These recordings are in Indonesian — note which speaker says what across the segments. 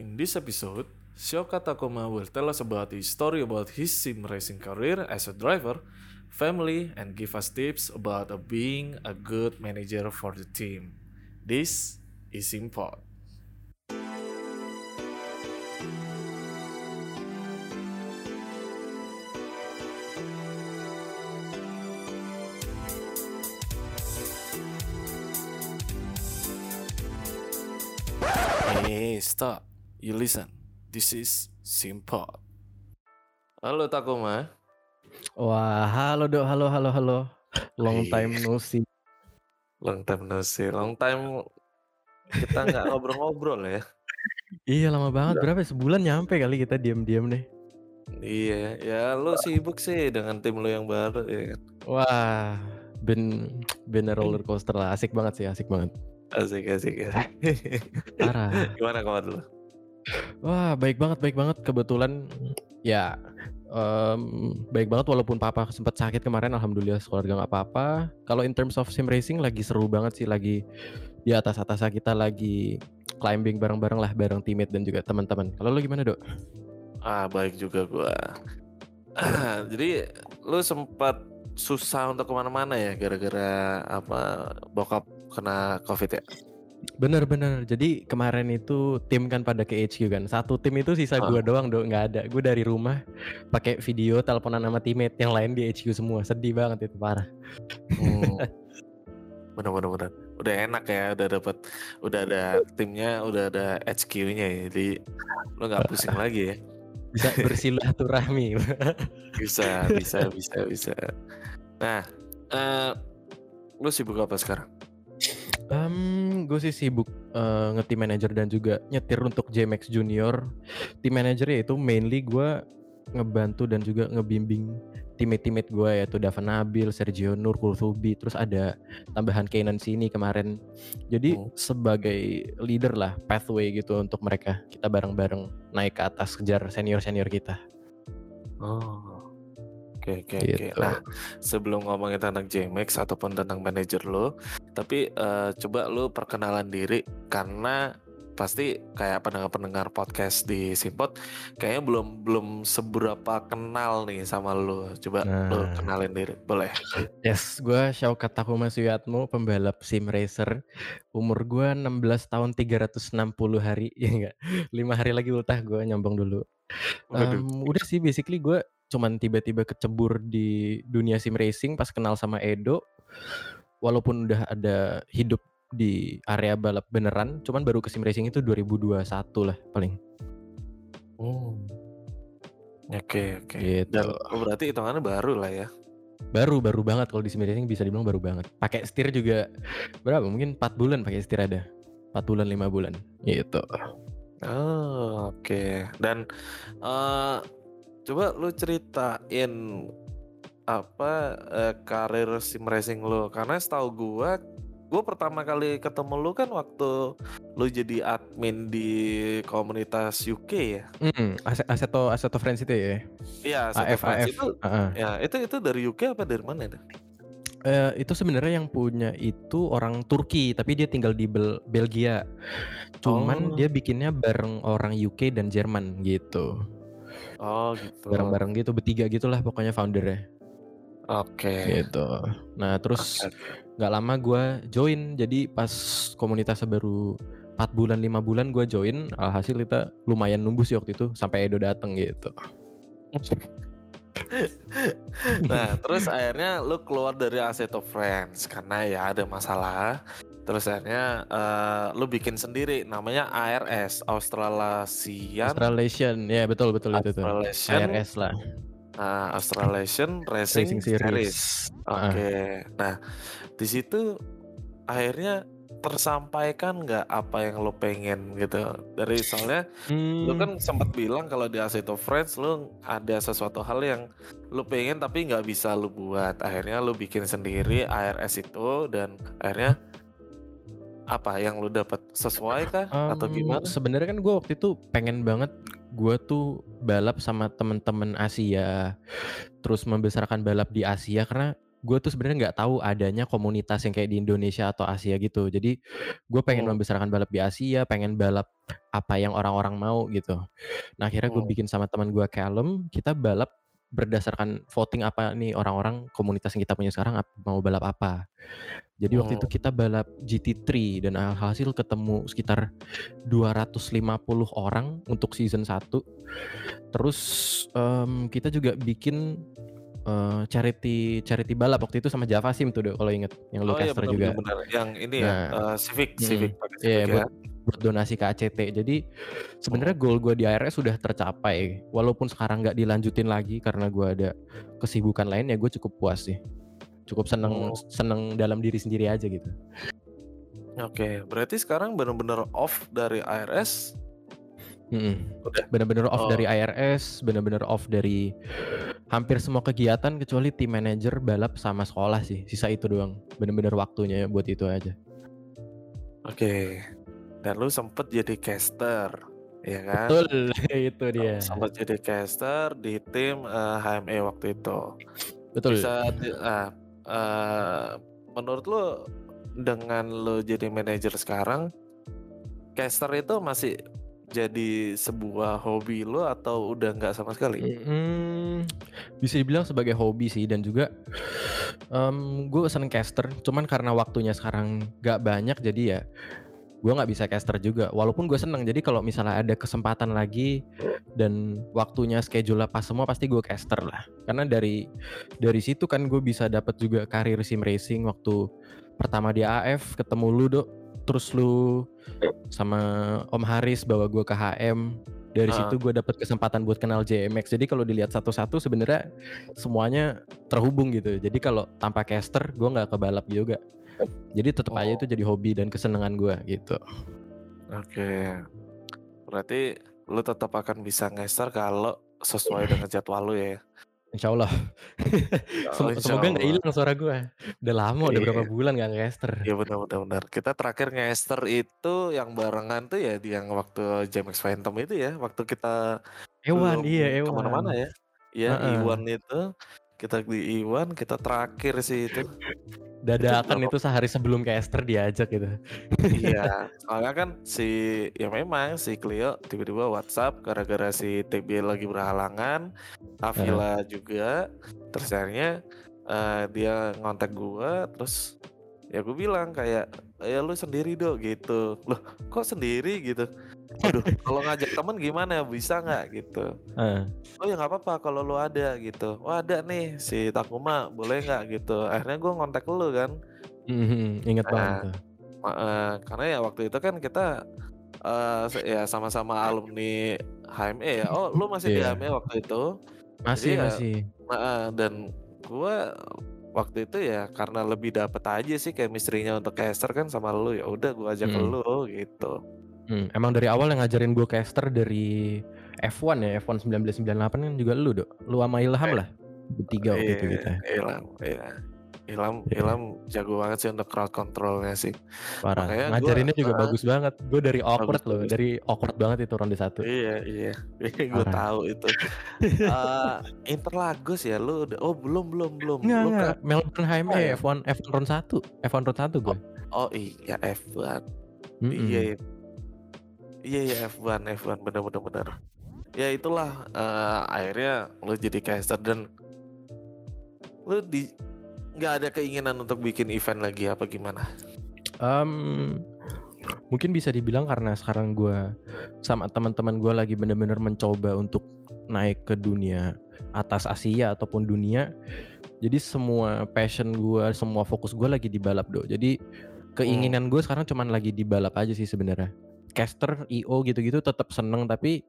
Speaker 1: In this episode, Shoka Takuma will tell us about his story about his sim racing career as a driver, family, and give us tips about being a good manager for the team. This is Import. Hey, stop. You listen. This is Simpod. Halo Takuma.
Speaker 2: Wah, halo dok, halo, halo, halo. Long
Speaker 1: Iya.
Speaker 2: time no see.
Speaker 1: Long time no see. Long time kita nggak ngobrol-ngobrol ya.
Speaker 2: Iya lama banget,
Speaker 1: Udah.
Speaker 2: berapa ya? Sebulan nyampe kali kita diam-diam deh.
Speaker 1: Iya, ya lu sibuk sih dengan tim lu yang baru ya kan.
Speaker 2: Wah, ben ben roller coaster lah, asik banget sih, asik banget.
Speaker 1: Asik asik asik.
Speaker 2: Parah.
Speaker 1: Gimana kabar lu?
Speaker 2: Wah, baik banget, baik banget. Kebetulan ya em, baik banget walaupun papa sempat sakit kemarin, alhamdulillah keluarga nggak apa-apa. Kalau in terms of sim racing lagi seru banget sih, lagi di atas atas kita lagi climbing bareng-bareng lah bareng teammate dan juga teman-teman. Kalau lu gimana dok?
Speaker 1: Ah, baik juga gua. Jadi lu sempat susah untuk ke mana-mana ya gara-gara apa bokap kena covid ya?
Speaker 2: Bener-bener. Jadi kemarin itu tim kan pada ke HQ kan. Satu tim itu sisa
Speaker 1: Ah.
Speaker 2: gua doang dong, nggak ada. Gue dari rumah pakai video teleponan sama teammate yang lain di HQ semua. Sedih banget itu parah.
Speaker 1: Hmm. bener bener bener. Udah enak ya, udah dapat, udah ada timnya, udah ada HQ-nya ya. Jadi lu nggak pusing lagi ya.
Speaker 2: Bisa bersilaturahmi.
Speaker 1: Bisa, bisa, bisa, bisa. Nah, eh lu sibuk apa sekarang?
Speaker 2: Gue sih sibuk eh, nge-team manager dan juga nyetir untuk JMX Junior. Team manager ya itu mainly gue ngebantu dan juga ngebimbing teammate-teammate gue yaitu Dava Nabil, Sergio Nur, Kultubi, terus ada tambahan Kenan sini kemarin. Jadi
Speaker 1: Hmm.
Speaker 2: sebagai leader lah, pathway gitu untuk mereka. Kita bareng-bareng naik ke atas kejar senior-senior kita.
Speaker 1: Oh. Oke, oke, oke.
Speaker 2: Gitu.
Speaker 1: Nah, sebelum ngomongin tentang JMX ataupun tentang manajer lo, tapi eh, coba lu perkenalan diri karena pasti kayak pendengar-pendengar podcast di Simpot kayaknya belum belum seberapa kenal nih sama lu. Coba lu
Speaker 2: Nah.
Speaker 1: kenalin diri, boleh?
Speaker 2: Yes, gue Syaukat Takuma Suyatmo, pembalap sim racer. Umur gue 16 tahun 360 hari, ya enggak? 5 hari lagi ultah gue nyombong dulu. Em, udah sih basically gue cuman tiba-tiba kecebur di dunia sim racing pas kenal sama Edo. Walaupun udah ada hidup di area balap beneran, cuman baru ke sim racing itu 2021 lah paling.
Speaker 1: Hmm. Oke, oke.
Speaker 2: Gitu.
Speaker 1: Dan oh, berarti hitungannya baru lah ya.
Speaker 2: Baru baru banget kalau di sim racing bisa dibilang baru banget. Pakai setir juga berapa? Mungkin 4 bulan pakai setir ada. 4 bulan 5 bulan gitu.
Speaker 1: Oh, oke. Dan eh coba lu ceritain apa eh, karir sim racing lu karena setahu gua gua pertama kali ketemu lu kan waktu lu jadi admin di komunitas UK ya.
Speaker 2: Hmm, Ase- Aseto Aseto Friends itu ya.
Speaker 1: Iya,
Speaker 2: AF AF.
Speaker 1: itu
Speaker 2: Heeh.
Speaker 1: ya itu itu dari UK apa dari mana itu?
Speaker 2: Eh, itu sebenarnya yang punya itu orang Turki, tapi dia tinggal di Bel- Belgia.
Speaker 1: Oh.
Speaker 2: Cuman dia bikinnya bareng orang UK dan Jerman gitu.
Speaker 1: Oh, gitu.
Speaker 2: Bareng-bareng gitu, bertiga gitulah pokoknya foundernya
Speaker 1: Oke.
Speaker 2: gitu. Nah, terus nggak lama gua join. Jadi pas komunitasnya baru 4 bulan 5 bulan gua join, alhasil kita lumayan nunggu sih waktu itu sampai Edo dateng gitu.
Speaker 1: Nah, terus akhirnya lu keluar dari Assetto Friends karena ya ada masalah. Terus akhirnya eh, lu bikin sendiri namanya ARS Australasian
Speaker 2: Australasian, ya betul betul itu tuh.
Speaker 1: Australasian
Speaker 2: ARS lah.
Speaker 1: nah, Australasian Racing,
Speaker 2: Racing
Speaker 1: Series.
Speaker 2: Series.
Speaker 1: Oke. Nah, di situ akhirnya tersampaikan nggak apa yang lu pengen gitu dari soalnya
Speaker 2: Hmm,
Speaker 1: kan sempat bilang kalau di Assetto Friends lu ada sesuatu hal yang lu pengen tapi nggak bisa lu buat akhirnya lu bikin sendiri ARS itu dan akhirnya apa yang lu dapat sesuai kah atau
Speaker 2: Em,
Speaker 1: gimana?
Speaker 2: Sebenarnya kan gue waktu itu pengen banget gue tuh balap sama temen-temen Asia, terus membesarkan balap di Asia karena gue tuh sebenarnya nggak tahu adanya komunitas yang kayak di Indonesia atau Asia gitu. Jadi gue pengen
Speaker 1: Hmm.
Speaker 2: membesarkan balap di Asia, pengen balap apa yang orang-orang mau gitu. Nah akhirnya gue
Speaker 1: Hmm.
Speaker 2: bikin sama teman gue Callum, kita balap berdasarkan voting apa nih orang-orang komunitas yang kita punya sekarang mau balap apa. Jadi waktu itu
Speaker 1: Hmm.
Speaker 2: kita balap GT3 dan alhasil ketemu sekitar 250 orang untuk season 1. Terus em, kita juga bikin eh, charity charity balap waktu itu sama Java Sim tuh kalau inget yang
Speaker 1: Oh iya
Speaker 2: caster
Speaker 1: benar
Speaker 2: juga.
Speaker 1: benar benar. Yang ini ya
Speaker 2: Nah,
Speaker 1: eh, Civic
Speaker 2: mm,
Speaker 1: Civic pakai
Speaker 2: Iya
Speaker 1: Civic ya.
Speaker 2: buat buat donasi ke ACT. Jadi sebenarnya goal gue di ARS sudah tercapai. Walaupun sekarang nggak dilanjutin lagi karena gue ada kesibukan lain ya gue cukup puas sih. Cukup seneng
Speaker 1: Oh.
Speaker 2: seneng dalam diri sendiri aja gitu.
Speaker 1: Oke, berarti sekarang benar-benar off dari ARS.
Speaker 2: Mm-mm.
Speaker 1: Udah.
Speaker 2: Bener-bener off
Speaker 1: Oh.
Speaker 2: dari IRS, bener-bener off dari hampir semua kegiatan kecuali tim manager, balap sama sekolah sih. Sisa itu doang. Bener-bener waktunya buat itu aja.
Speaker 1: Oke. Dan lu sempet jadi caster, ya kan?
Speaker 2: Betul, itu dia.
Speaker 1: Sempat jadi caster di tim eh, HME waktu itu.
Speaker 2: Betul.
Speaker 1: Bisa ah, eh, menurut lu dengan lu jadi manajer sekarang, caster itu masih jadi sebuah hobi lu atau udah nggak sama sekali?
Speaker 2: Hmm, bisa dibilang sebagai hobi sih dan juga gue seneng caster. Cuman karena waktunya sekarang gak banyak jadi ya gue nggak bisa caster juga. Walaupun gue seneng. Jadi kalau misalnya ada kesempatan lagi dan waktunya schedule pas semua pasti gue caster lah. Karena dari dari situ kan gue bisa dapat juga karir sim racing waktu pertama di AF ketemu lu dok. Terus lu sama Om Haris bawa gue ke HM dari
Speaker 1: Ah.
Speaker 2: situ gue dapat kesempatan buat kenal JMX jadi kalau dilihat satu-satu sebenarnya semuanya terhubung gitu jadi kalau tanpa caster gue nggak kebalap juga jadi tetap aja
Speaker 1: Oh.
Speaker 2: itu jadi hobi dan kesenangan gue gitu
Speaker 1: Oke. Berarti lu tetap akan bisa ngester kalau sesuai dengan jadwal lu ya.
Speaker 2: Insya Allah
Speaker 1: Oh, insya
Speaker 2: semoga nggak hilang suara gue udah lama udah berapa
Speaker 1: Iya.
Speaker 2: bulan nggak caster
Speaker 1: Iya benar benar benar. Kita terakhir ngester itu yang barengan tuh ya di yang waktu JMX Phantom itu ya, waktu kita
Speaker 2: Ewan iya Ewan
Speaker 1: ke mana-mana ya. Ya
Speaker 2: Heeh.
Speaker 1: Iwan itu kita di Iwan kita terakhir sih itu.
Speaker 2: Dadakan
Speaker 1: berapa-
Speaker 2: itu sehari sebelum caster diajak gitu.
Speaker 1: Iya, soalnya kan si ya memang si Cleo tiba-tiba WhatsApp gara-gara si TB lagi berhalangan, Avila juga. Terus akhirnya eh, dia ngontak gua terus ya gue bilang kayak ya lu sendiri dong gitu. Loh kok sendiri? gitu Aduh kalau ngajak temen gimana? Bisa nggak? Gitu.
Speaker 2: Heeh.
Speaker 1: oh ya nggak apa-apa kalau lu ada gitu. Oh ada nih si Takuma boleh nggak? Gitu. Akhirnya gue ngontak lu kan.
Speaker 2: Mhm, inget
Speaker 1: Nah,
Speaker 2: banget
Speaker 1: eh, karena ya waktu itu kan kita eh, se- ya sama-sama alumni HME ya. Oh lu masih di
Speaker 2: Iya.
Speaker 1: HME waktu itu.
Speaker 2: Masih
Speaker 1: ya,
Speaker 2: masih.
Speaker 1: Ma- eh, dan gua waktu itu ya karena lebih dapet aja sih chemistry-nya untuk caster kan sama lu ya udah gua ajak
Speaker 2: Mm.
Speaker 1: lu gitu
Speaker 2: Hmm, emang dari awal yang ngajarin gue caster dari F1 ya F1 1998 kan juga lu dok? Lu sama Ilham
Speaker 1: Eh,
Speaker 2: lah bertiga waktu itu
Speaker 1: Iya,
Speaker 2: kita.
Speaker 1: Ilham iya. Ilham
Speaker 2: Iya.
Speaker 1: Ilham jago banget sih untuk crowd controlnya sih.
Speaker 2: Parah.
Speaker 1: Makanya gua-
Speaker 2: ngajarinnya juga
Speaker 1: eh,
Speaker 2: bagus banget. Gue dari awkward
Speaker 1: bagus,
Speaker 2: loh
Speaker 1: bagus.
Speaker 2: dari awkward banget itu ronde satu.
Speaker 1: Iya iya. Gue tahu itu. Eh, Interlagos ya? Lu udah oh belum belum belum.
Speaker 2: Enggak,
Speaker 1: lu
Speaker 2: enggak.
Speaker 1: kan
Speaker 2: Melbourne HME
Speaker 1: Oh, ya?
Speaker 2: F1 F1 round 1 F1 round 1 gue
Speaker 1: oh iya F1
Speaker 2: Mm-mm.
Speaker 1: Iya, iya. Iya iya F1 F1 bener bener bener. Ya itulah eh, akhirnya lu jadi caster dan lu di nggak ada keinginan untuk bikin event lagi apa gimana?
Speaker 2: Em, mungkin bisa dibilang karena sekarang gue sama teman-teman gue lagi bener-bener mencoba untuk naik ke dunia atas Asia ataupun dunia. Jadi semua passion gue, semua fokus gue lagi di balap do. Jadi keinginan gue sekarang cuman lagi di balap aja sih sebenarnya. Caster, IO gitu-gitu tetap seneng tapi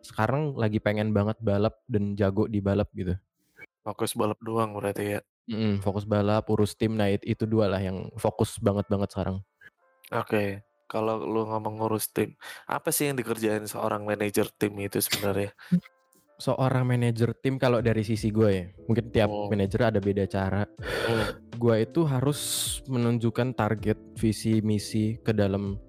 Speaker 2: sekarang lagi pengen banget balap dan jago di balap gitu.
Speaker 1: Fokus balap doang berarti ya.
Speaker 2: Mm-mm, fokus balap, urus tim, nah it- itu dua lah yang fokus banget banget sekarang.
Speaker 1: Oke. Kalau lu ngomong ngurus tim, apa sih yang dikerjain seorang manajer tim itu sebenarnya?
Speaker 2: seorang manajer tim kalau dari sisi gue ya mungkin tiap
Speaker 1: Oh.
Speaker 2: manajer ada beda cara
Speaker 1: Hmm,
Speaker 2: gue itu harus menunjukkan target visi misi ke dalam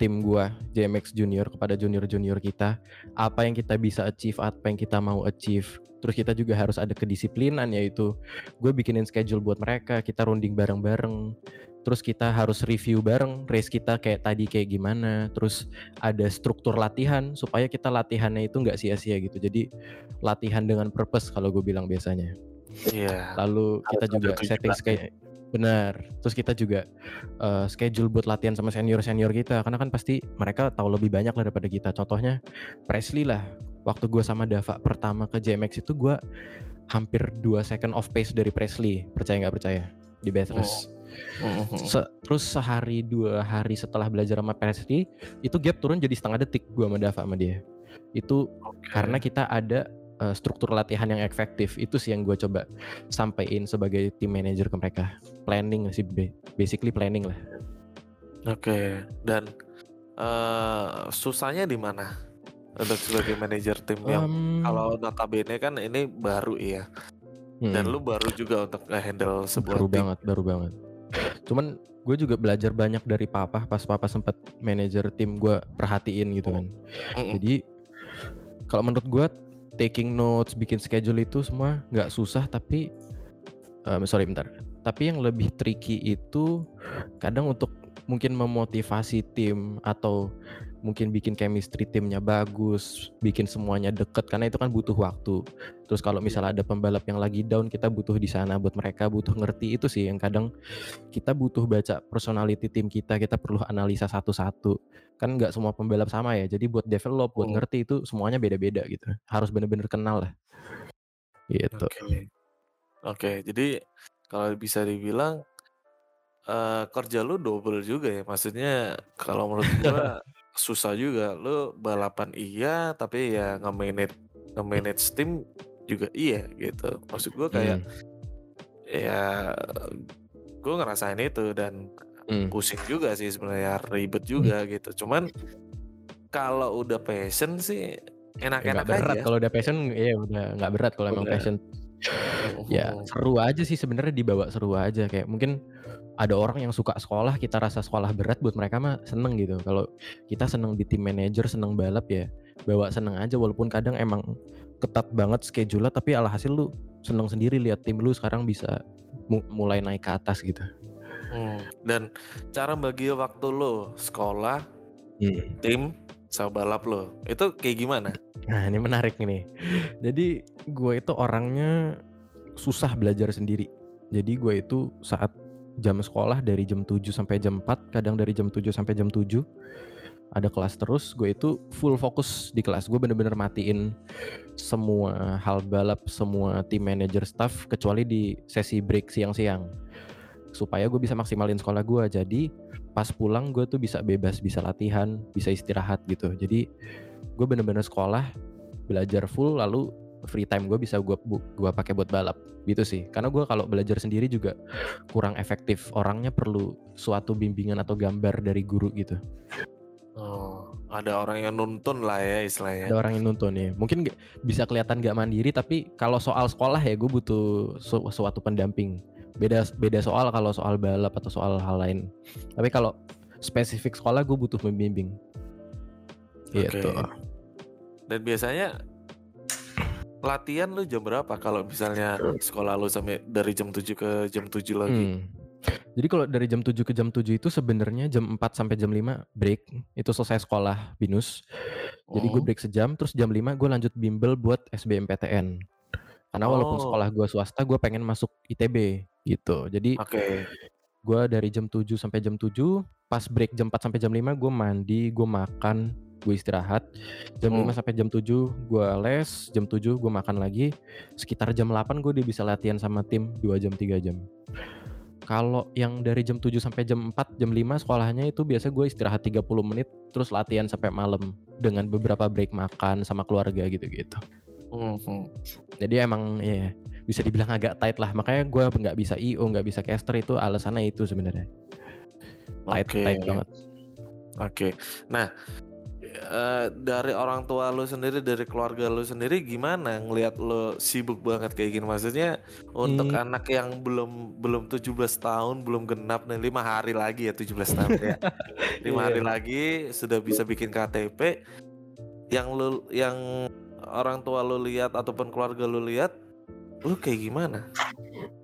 Speaker 2: tim gua JMX Junior kepada junior-junior kita apa yang kita bisa achieve apa yang kita mau achieve. Terus kita juga harus ada kedisiplinan yaitu gue bikinin schedule buat mereka kita runding bareng-bareng. Terus kita harus review bareng race kita kayak tadi kayak gimana. Terus ada struktur latihan supaya kita latihannya itu nggak sia-sia gitu. Jadi latihan dengan purpose kalau gue bilang biasanya.
Speaker 1: Iya.
Speaker 2: lalu kita
Speaker 1: Harus
Speaker 2: juga setting
Speaker 1: tujuannya.
Speaker 2: Benar. Terus kita juga eh, schedule buat latihan sama senior senior kita. Karena kan pasti mereka tahu lebih banyak lah daripada kita. Contohnya Presley lah. Waktu gue sama Dava pertama ke JMX itu gue hampir 2 second off pace dari Presley. Percaya nggak percaya? Di Bathurst.
Speaker 1: Mhm.
Speaker 2: Se- terus sehari dua hari setelah belajar sama Presley itu gap turun jadi setengah detik gue sama Dava sama dia. Itu
Speaker 1: Oke.
Speaker 2: karena kita ada uh, struktur latihan yang efektif itu sih yang gue coba sampaikan sebagai tim manager ke mereka planning sih ba- basically planning lah
Speaker 1: Oke. Dan eh susahnya di mana untuk sebagai manajer tim yang
Speaker 2: Em,
Speaker 1: kalau notabene kan ini baru ya.
Speaker 2: hmm,
Speaker 1: Dan lu baru juga untuk handle sebuah
Speaker 2: baru
Speaker 1: tim.
Speaker 2: banget baru banget cuman gue juga belajar banyak dari papa pas papa sempat manajer tim gue perhatiin gitu kan. Jadi kalau menurut gue taking notes, bikin schedule itu semua nggak susah tapi em, sorry bentar. Tapi yang lebih tricky itu kadang untuk mungkin memotivasi tim atau mungkin bikin chemistry timnya bagus, bikin semuanya deket karena itu kan butuh waktu. Terus kalau misalnya ada pembalap yang lagi down, kita butuh di sana buat mereka butuh ngerti itu sih yang kadang kita butuh baca personality tim kita, kita perlu analisa satu-satu. Kan nggak semua pembalap sama ya. Jadi buat develop, buat ngerti itu semuanya beda-beda gitu. Harus bener-bener kenal lah. Gitu.
Speaker 1: Oke. Oke, jadi kalau bisa dibilang eh kerja lu double juga ya. Maksudnya kalau menurut gua susah juga. Lu balapan iya, tapi ya nge-manage nge-manage tim juga iya gitu. Maksud gua kayak
Speaker 2: Hmm,
Speaker 1: ya gua ngerasain itu dan
Speaker 2: hmm.
Speaker 1: pusing juga sih sebenarnya ribet juga gitu. Cuman kalau udah passion sih
Speaker 2: Ya,
Speaker 1: enak-enak
Speaker 2: nggak berat
Speaker 1: aja.
Speaker 2: kalau udah passion ya udah nggak berat kalau emang passion ya seru aja sih sebenarnya dibawa seru aja kayak mungkin ada orang yang suka sekolah kita rasa sekolah berat buat mereka mah seneng gitu kalau kita seneng di tim manager seneng balap ya bawa seneng aja walaupun kadang emang ketat banget schedule tapi alhasil lu seneng sendiri lihat tim lu sekarang bisa mu- mulai naik ke atas gitu
Speaker 1: Hmm, Dan cara bagi waktu lo sekolah, tim, sama balap lo itu kayak gimana?
Speaker 2: Nah ini menarik nih. Jadi gue itu orangnya susah belajar sendiri. Jadi gue itu saat jam sekolah dari jam 7 sampai jam 4, kadang dari jam 7 sampai jam 7 ada kelas terus, gue itu full fokus di kelas. Gue bener-bener matiin semua hal balap, semua tim manager staff kecuali di sesi break siang-siang. Supaya gue bisa maksimalin sekolah gue. Jadi pas pulang gue tuh bisa bebas, bisa latihan, bisa istirahat gitu. Jadi gue bener-bener sekolah belajar full lalu free time gue bisa gue gua pakai buat balap. Gitu sih. Karena gue kalau belajar sendiri juga kurang efektif. Orangnya perlu suatu bimbingan atau gambar dari guru gitu.
Speaker 1: Oh, ada orang yang nuntun lah ya istilahnya.
Speaker 2: ada orang yang nuntun ya mungkin nggak- bisa kelihatan gak mandiri tapi kalau soal sekolah ya gue butuh su- suatu pendamping. Beda beda soal kalau soal balap atau soal hal lain. Tapi kalau spesifik sekolah gue butuh pembimbing. Gitu.
Speaker 1: Oke. Dan biasanya latihan lu jam berapa kalau misalnya sekolah lu sampai dari jam 7 ke jam 7 lagi?
Speaker 2: Hmm. Jadi kalau dari jam 7 ke jam 7 itu sebenarnya jam 4 sampai jam 5 break. Itu selesai sekolah binus. Jadi gue
Speaker 1: Hmm.
Speaker 2: break sejam terus jam 5 gue lanjut bimbel buat SBMPTN. Karena walaupun
Speaker 1: Oh.
Speaker 2: sekolah gue swasta gue pengen masuk ITB gitu. Jadi
Speaker 1: Oke.
Speaker 2: gue dari jam 7 sampai jam 7 pas break jam 4 sampai jam 5 gue mandi, gue makan, gue istirahat. Jam
Speaker 1: Hmm.
Speaker 2: 5 sampai jam 7 gue les, jam 7 gue makan lagi. Sekitar jam 8 gue udah bisa latihan sama tim 2 jam 3 jam. Kalau yang dari jam 7 sampai jam 4, jam 5 sekolahnya itu biasa gue istirahat 30 menit terus latihan sampai malam dengan beberapa break makan sama keluarga gitu-gitu.
Speaker 1: Mhm.
Speaker 2: Jadi emang ya bisa dibilang agak tight lah. Makanya gue nggak bisa IO, nggak bisa caster itu alasannya itu sebenarnya. Tight,
Speaker 1: Oke.
Speaker 2: tight banget.
Speaker 1: Oke. Nah, uh, dari orang tua lu sendiri, dari keluarga lu sendiri gimana ngelihat lu sibuk banget kayak gini? Maksudnya untuk
Speaker 2: Hmm.
Speaker 1: anak yang belum belum 17 tahun, belum genap nih 5 hari lagi ya 17 tahun ya. 5 hari
Speaker 2: Iya.
Speaker 1: lagi sudah bisa bikin KTP. Yang lu yang orang tua lu lihat ataupun keluarga lu lihat, lu kayak gimana?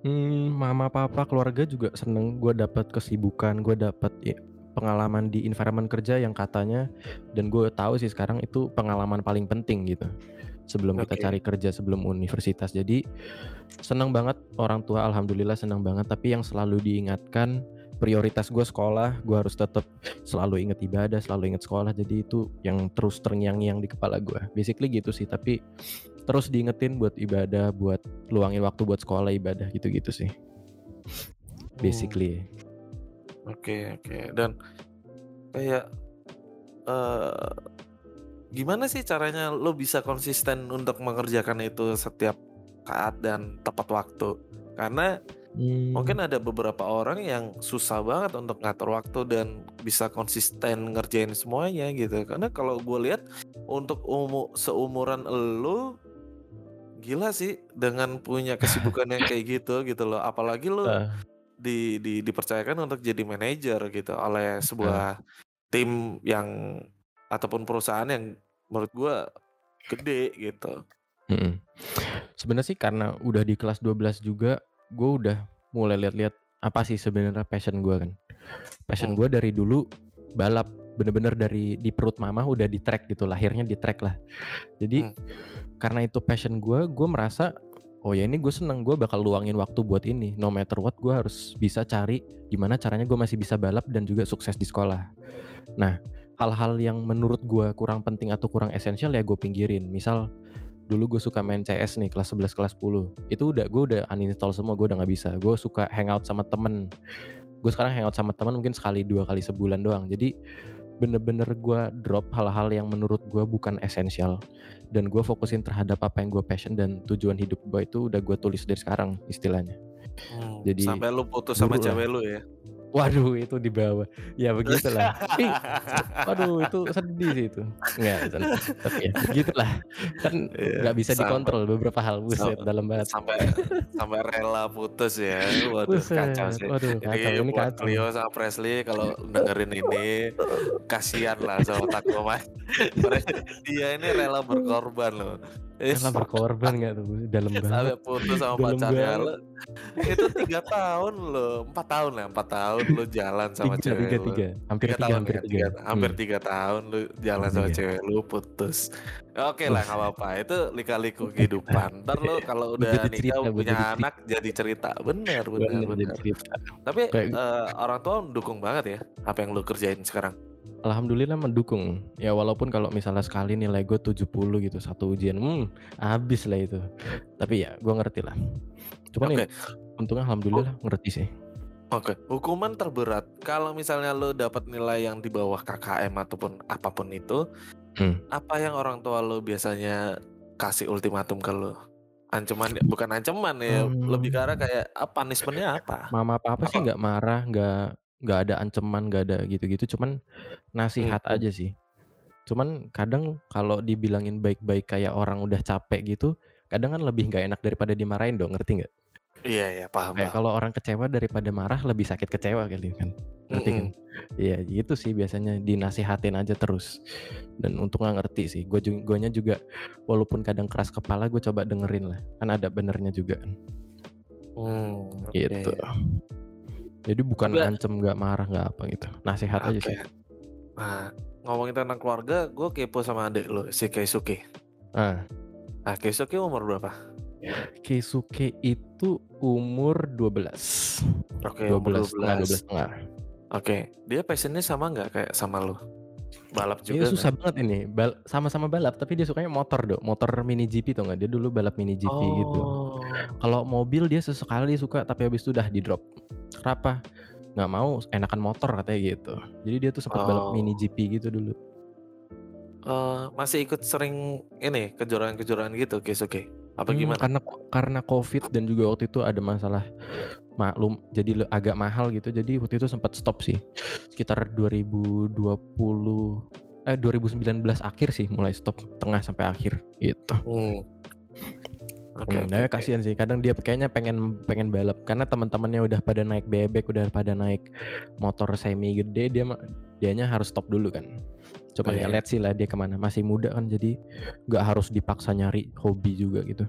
Speaker 2: Hmm, mama, papa, keluarga juga seneng gue dapat kesibukan, gue dapat ya, pengalaman di environment kerja yang katanya dan gue tahu sih sekarang itu pengalaman paling penting gitu. Sebelum kita
Speaker 1: Oke.
Speaker 2: cari kerja sebelum universitas. Jadi seneng banget orang tua alhamdulillah seneng banget tapi yang selalu diingatkan prioritas gue sekolah, gue harus tetap selalu inget ibadah, selalu inget sekolah. Jadi itu yang terus terngiang-ngiang di kepala gue. Basically gitu sih, tapi terus diingetin buat ibadah, buat luangin waktu buat sekolah ibadah gitu-gitu sih.
Speaker 1: Hmm. Oke, oke. Dan kayak eh gimana sih caranya lo bisa konsisten untuk mengerjakan itu setiap saat dan tepat waktu? Karena
Speaker 2: Hmm.
Speaker 1: mungkin ada beberapa orang yang susah banget untuk ngatur waktu dan bisa konsisten ngerjain semuanya gitu. Karena kalau gue lihat untuk umu seumuran elu gila sih dengan punya kesibukan yang kayak gitu gitu loh. Apalagi lo
Speaker 2: Heeh.
Speaker 1: Di, di dipercayakan untuk jadi manajer gitu oleh sebuah tim yang ataupun perusahaan yang menurut gue gede gitu.
Speaker 2: Mm-mm. Sebenarnya sih karena udah di kelas 12 juga, gue udah mulai lihat-lihat apa sih sebenarnya passion gue kan. Passion
Speaker 1: Hmm.
Speaker 2: gue dari dulu balap, bener-bener dari di perut mama udah di track gitu, lahirnya di track lah. Jadi
Speaker 1: Hmm.
Speaker 2: karena itu passion gue, gue merasa oh ya ini gue seneng, gue bakal luangin waktu buat ini. No matter what, gue harus bisa cari gimana caranya gue masih bisa balap dan juga sukses di sekolah. Nah, hal-hal yang menurut gue kurang penting atau kurang esensial ya gue pinggirin. Misal dulu gue suka main CS nih kelas 11 kelas 10 itu udah gue udah uninstall semua gue udah nggak bisa gue suka hangout sama temen gue sekarang hangout sama temen mungkin sekali dua kali sebulan doang jadi bener-bener gue drop hal-hal yang menurut gue bukan esensial dan gue fokusin terhadap apa yang gue passion dan tujuan hidup gue itu udah gue tulis dari sekarang istilahnya
Speaker 1: Hmm,
Speaker 2: Jadi,
Speaker 1: sampai lu putus sama cewek lu ya.
Speaker 2: Waduh itu di bawah. Ya begitulah. Ih, waduh itu sedih sih itu. Nggak tapi ya. Begitulah. Kan
Speaker 1: Iya,
Speaker 2: nggak bisa
Speaker 1: sampai-
Speaker 2: dikontrol beberapa hal buset
Speaker 1: Sampai-
Speaker 2: dalam banget.
Speaker 1: sampai sampai rela putus ya. Waduh
Speaker 2: Buset,
Speaker 1: kacau sih.
Speaker 2: waduh
Speaker 1: Jadi
Speaker 2: kacau. Ini
Speaker 1: buat
Speaker 2: kacau.
Speaker 1: Cleo sama Presley kalau dengerin ini kasihan lah sama Takuma. Dia ini rela berkorban loh.
Speaker 2: Rela berkorban nggak tuh? Dalam
Speaker 1: sampai
Speaker 2: banget.
Speaker 1: putus sama
Speaker 2: Dalam
Speaker 1: pacarnya. Itu tiga tahun loh, empat tahun lah, empat tahun lo jalan sama
Speaker 2: tiga
Speaker 1: cewek
Speaker 2: tiga tiga hampir
Speaker 1: Tiga
Speaker 2: tiga
Speaker 1: tahun
Speaker 2: hampir tiga
Speaker 1: tiga- hampir
Speaker 2: Hmm.
Speaker 1: tiga tahun lu jalan sama
Speaker 2: Iya.
Speaker 1: cewek lu putus. Oke lah nggak apa-apa itu lika-liku kehidupan. Ntar lu kalau udah
Speaker 2: Jadi
Speaker 1: nikah
Speaker 2: cerita,
Speaker 1: punya
Speaker 2: cerita.
Speaker 1: anak jadi cerita. Bener bener
Speaker 2: Bener,
Speaker 1: bener.
Speaker 2: cerita.
Speaker 1: Tapi
Speaker 2: Kayak-
Speaker 1: eh, orang tua mendukung banget ya apa yang lu kerjain sekarang.
Speaker 2: Alhamdulillah mendukung ya walaupun kalau misalnya sekali nilai gue 70 gitu satu ujian hmm habis lah itu tapi ya gue ngerti lah cuman
Speaker 1: Oke.
Speaker 2: ya, untungnya alhamdulillah ngerti sih
Speaker 1: Oke, hukuman terberat kalau misalnya lu dapat nilai yang di bawah KKM ataupun apa pun itu,
Speaker 2: Hmm.
Speaker 1: apa yang orang tua lu biasanya kasih ultimatum ke lu? Ancaman bukan ancaman ya,
Speaker 2: Hmm.
Speaker 1: lebih ke arah kayak ah, punishmentnya apa?
Speaker 2: mama papa sih
Speaker 1: Apa?
Speaker 2: nggak marah nggak nggak ada ancaman nggak ada gitu-gitu cuman nasihat
Speaker 1: Hmm.
Speaker 2: aja sih cuman kadang kalau dibilangin baik-baik kayak orang udah capek gitu kadang kan lebih nggak enak daripada dimarahin dong ngerti nggak
Speaker 1: Iya iya paham.
Speaker 2: kayak kalau orang kecewa daripada marah lebih sakit kecewa kali kan? Ngerti kan? Iya gitu sih biasanya dinasihatin aja terus. Dan untungnya ngerti sih gue juga guanya juga walaupun kadang keras kepala gue coba dengerin lah. Kan ada benernya juga kan?
Speaker 1: Hmm,
Speaker 2: gitu. Jadi bukan
Speaker 1: Tapi-
Speaker 2: ancem nggak marah nggak apa gitu. Nasihat aja
Speaker 1: Oke.
Speaker 2: sih.
Speaker 1: Nah, ngomongin tentang keluarga, gue kepo sama adik lo, si Keisuke.
Speaker 2: ah.
Speaker 1: Nah, Keisuke umur berapa?
Speaker 2: Keisuke itu umur 12
Speaker 1: Oke,
Speaker 2: 12
Speaker 1: umur
Speaker 2: setengah
Speaker 1: 12.
Speaker 2: 12 setengah
Speaker 1: Oke, dia passionnya sama nggak kayak sama lo? Balap juga
Speaker 2: susah
Speaker 1: kan?
Speaker 2: banget ini bal- sama-sama balap tapi dia sukanya motor dong motor mini GP tau nggak dia dulu balap mini GP gitu
Speaker 1: Oh,
Speaker 2: Kalau mobil dia sesekali suka tapi habis itu udah di drop. Kenapa? Nggak mau enakan motor katanya gitu. Jadi dia tuh sempat balap
Speaker 1: Oh.
Speaker 2: mini GP gitu dulu.
Speaker 1: eh, masih ikut sering ini kejuaraan-kejuaraan gitu Keisuke? Apa
Speaker 2: Hmm,
Speaker 1: gimana?
Speaker 2: Karena karena COVID dan juga waktu itu ada masalah maklum jadi agak mahal gitu. Jadi waktu itu sempat stop sih. Sekitar 2020 eh 2019 akhir sih mulai stop tengah sampai akhir gitu.
Speaker 1: Hmm. Oke,
Speaker 2: Hmm, nah, kasihan sih. Kadang dia kayaknya pengen pengen balap karena teman-temannya udah pada naik bebek, udah pada naik motor semi gede, dia dianya harus stop dulu kan. Coba ya lihat sih lah dia ke mana. Masih muda kan jadi nggak harus dipaksa nyari hobi juga gitu.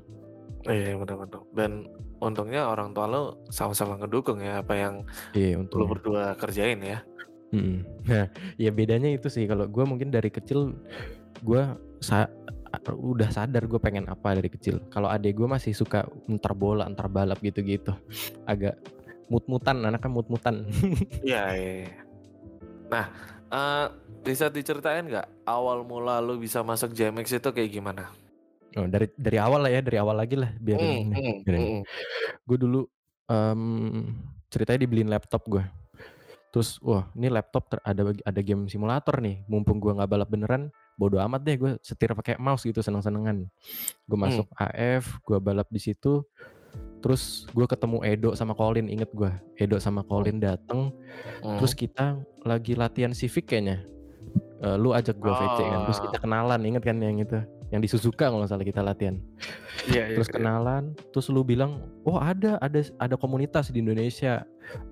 Speaker 1: Iya benar-benar. Dan untungnya orang tua lo sama-sama ngedukung ya apa yang
Speaker 2: Iya
Speaker 1: lo berdua kerjain ya.
Speaker 2: Mm-mm. Nah, ya bedanya itu sih kalau gue mungkin dari kecil gue sa- udah sadar gue pengen apa dari kecil. Kalau adek gue masih suka ntar bola, ntar balap gitu-gitu. Agak mut-mutan, anaknya mut-mutan.
Speaker 1: Iya, iya. iya. Nah, eh, bisa diceritain nggak awal mula lo bisa masuk JMX itu kayak gimana?
Speaker 2: Oh, dari dari awal lah ya, dari awal lagi lah biar
Speaker 1: Hmm,
Speaker 2: ini.
Speaker 1: hmm,
Speaker 2: biarin.
Speaker 1: hmm.
Speaker 2: Gue dulu em, ceritanya dibeliin laptop gue. Terus wah ini laptop ter- ada ada game simulator nih. Mumpung gue nggak balap beneran, bodo amat deh gue setir pakai mouse gitu seneng-senengan. Gue masuk AF, gue balap di situ. Terus gue ketemu Edo sama Colin, inget gue. Edo sama Colin dateng.
Speaker 1: Hmm.
Speaker 2: Terus kita lagi latihan Civic kayaknya. Eh, lu ajak gue VC kan. Terus
Speaker 1: Oh.
Speaker 2: kita kenalan, inget kan yang itu? Yang di Suzuka kalau salah kita latihan
Speaker 1: Iya, iya,
Speaker 2: terus
Speaker 1: iya.
Speaker 2: kenalan terus lu bilang oh ada ada ada komunitas di Indonesia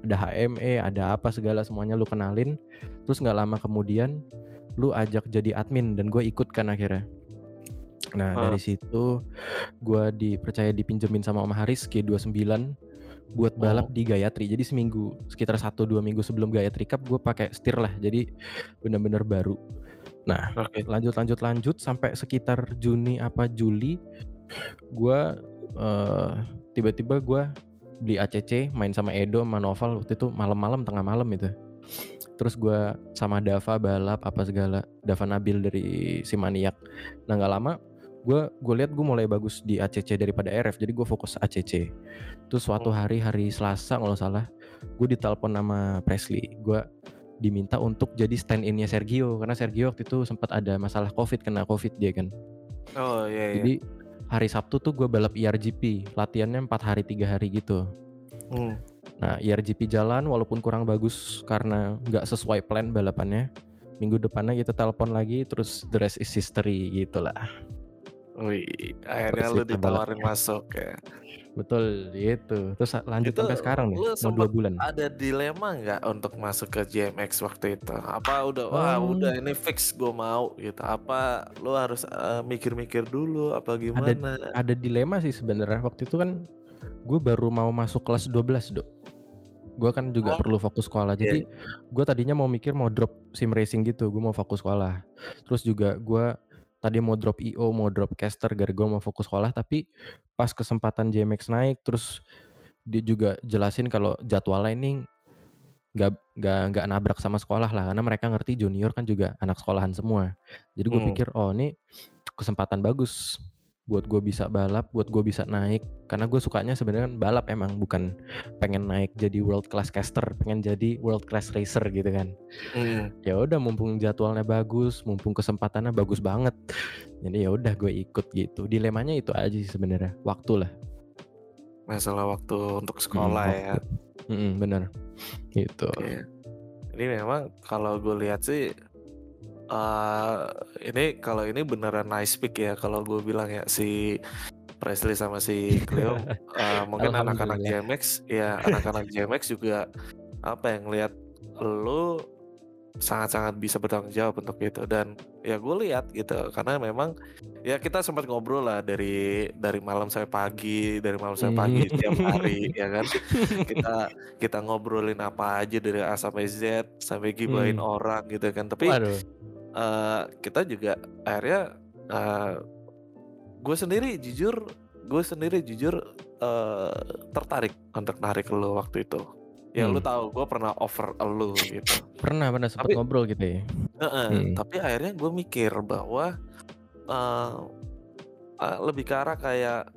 Speaker 2: ada HME ada apa segala semuanya lu kenalin terus nggak lama kemudian lu ajak jadi admin dan gue ikut kan akhirnya nah
Speaker 1: Ah.
Speaker 2: dari situ gue dipercaya dipinjemin sama Om Haris G29 buat balap
Speaker 1: Oh.
Speaker 2: di Gayatri jadi seminggu sekitar satu dua minggu sebelum Gayatri Cup gue pakai setir lah jadi bener-bener baru nah
Speaker 1: Oke.
Speaker 2: lanjut lanjut lanjut sampai sekitar Juni apa Juli gua eh, tiba-tiba gua beli ACC main sama Edo sama waktu itu malam-malam tengah malam itu terus gua sama Dava balap apa segala Dava Nabil dari Simaniak nah nggak lama gua gue lihat gue mulai bagus di ACC daripada RF jadi gue fokus ACC terus suatu
Speaker 1: Hmm.
Speaker 2: hari hari Selasa kalau salah gue ditelepon nama Presley gue diminta untuk jadi stand innya Sergio karena Sergio waktu itu sempat ada masalah covid kena covid dia kan
Speaker 1: Oh iya, iya.
Speaker 2: jadi hari Sabtu tuh gue balap IRGP latihannya empat hari tiga hari gitu
Speaker 1: Hmm.
Speaker 2: nah IRGP jalan walaupun kurang bagus karena nggak sesuai plan balapannya minggu depannya kita telepon lagi terus the rest is history gitulah
Speaker 1: Wih, akhirnya
Speaker 2: Terus
Speaker 1: lu ditawarin masuk ya.
Speaker 2: betul gitu terus lanjut
Speaker 1: Itu
Speaker 2: sampai sekarang nih mau dua bulan
Speaker 1: Ada dilema nggak untuk masuk ke JMX waktu itu? Apa udah wah
Speaker 2: Hmm.
Speaker 1: udah ini fix gue mau gitu? Apa lu harus eh, mikir-mikir dulu apa gimana?
Speaker 2: ada dilema sih sebenarnya waktu itu kan gue baru mau masuk kelas 12 dok gue kan juga
Speaker 1: Oh,
Speaker 2: perlu fokus sekolah jadi gue tadinya mau mikir mau drop sim racing gitu gue mau fokus sekolah terus juga gue tadi mau drop io mau drop caster gara gue mau fokus sekolah tapi pas kesempatan JMX naik terus dia juga jelasin kalau jadwalnya ini nggak nggak nggak nabrak sama sekolah lah karena mereka ngerti junior kan juga anak sekolahan semua jadi gue
Speaker 1: Hmm.
Speaker 2: pikir oh ini kesempatan bagus buat gue bisa balap buat gue bisa naik karena gue sukanya sebenarnya kan balap emang bukan pengen naik jadi world class caster pengen jadi world class racer gitu kan
Speaker 1: Hmm.
Speaker 2: ya udah mumpung jadwalnya bagus mumpung kesempatannya bagus banget jadi ya udah gue ikut gitu dilemanya itu aja sih sebenarnya waktu lah
Speaker 1: Masalah waktu untuk sekolah
Speaker 2: Hmm,
Speaker 1: ya.
Speaker 2: waktu. Mm-mm, bener gitu
Speaker 1: Oke. Ini memang kalau gue lihat sih eh ini kalau ini beneran nice pick ya kalau gue bilang ya si Presley sama si Cleo eh, mungkin anak-anak. JMX ya anak-anak JMX juga apa yang lihat lu sangat-sangat bisa bertanggung jawab untuk itu dan ya gue lihat gitu karena memang ya kita sempat ngobrol lah dari dari malam sampai pagi dari malam sampai pagi
Speaker 2: Hmm.
Speaker 1: tiap hari ya kan kita kita ngobrolin apa aja dari A sampai Z sampai gibain
Speaker 2: Hmm.
Speaker 1: orang gitu kan tapi
Speaker 2: waduh
Speaker 1: kita juga akhirnya gue sendiri jujur gue sendiri jujur eh, tertarik untuk narik lo waktu itu. Ya lu
Speaker 2: Hmm.
Speaker 1: tahu gue pernah offer lo gitu.
Speaker 2: Pernah pernah sempat
Speaker 1: Tapi-
Speaker 2: ngobrol gitu ya?
Speaker 1: Heeh,
Speaker 2: Hmm.
Speaker 1: tapi akhirnya gue mikir bahwa eh, eh, lebih ke arah kayak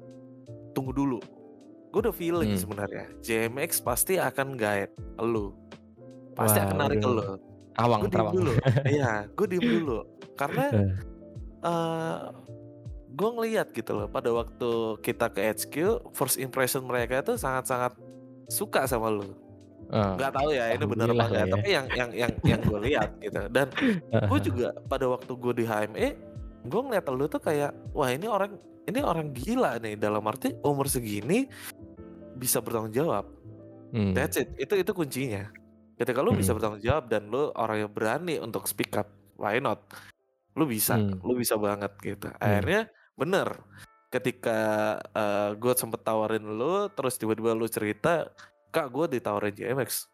Speaker 1: tunggu dulu. Gue udah feeling
Speaker 2: Hmm.
Speaker 1: sebenarnya JMX pasti akan guide lo pasti
Speaker 2: Wah,
Speaker 1: akan narik lo
Speaker 2: awang
Speaker 1: gue
Speaker 2: terawang.
Speaker 1: dulu. Iya gue diem dulu. Karena
Speaker 2: Eh.
Speaker 1: eh gue ngeliat gitu loh pada waktu kita ke HQ first impression mereka itu sangat-sangat suka sama lu.
Speaker 2: Oh,
Speaker 1: nggak tahu ya ini benar apa enggak
Speaker 2: ya.
Speaker 1: tapi yang yang yang yang gue lihat gitu. Dan gue juga pada waktu gue di HME gue ngeliat lu tuh kayak wah ini orang ini orang gila nih. Dalam arti umur segini bisa bertanggung jawab.
Speaker 2: Hmm,
Speaker 1: that's it. Itu itu kuncinya ketika lu bisa
Speaker 2: Mm.
Speaker 1: bertanggung jawab dan lu orang yang berani untuk speak up why not lu bisa
Speaker 2: Hmm.
Speaker 1: lu bisa banget gitu akhirnya bener ketika gue sempet tawarin lu terus tiba-tiba lu cerita kak gue ditawarin JMX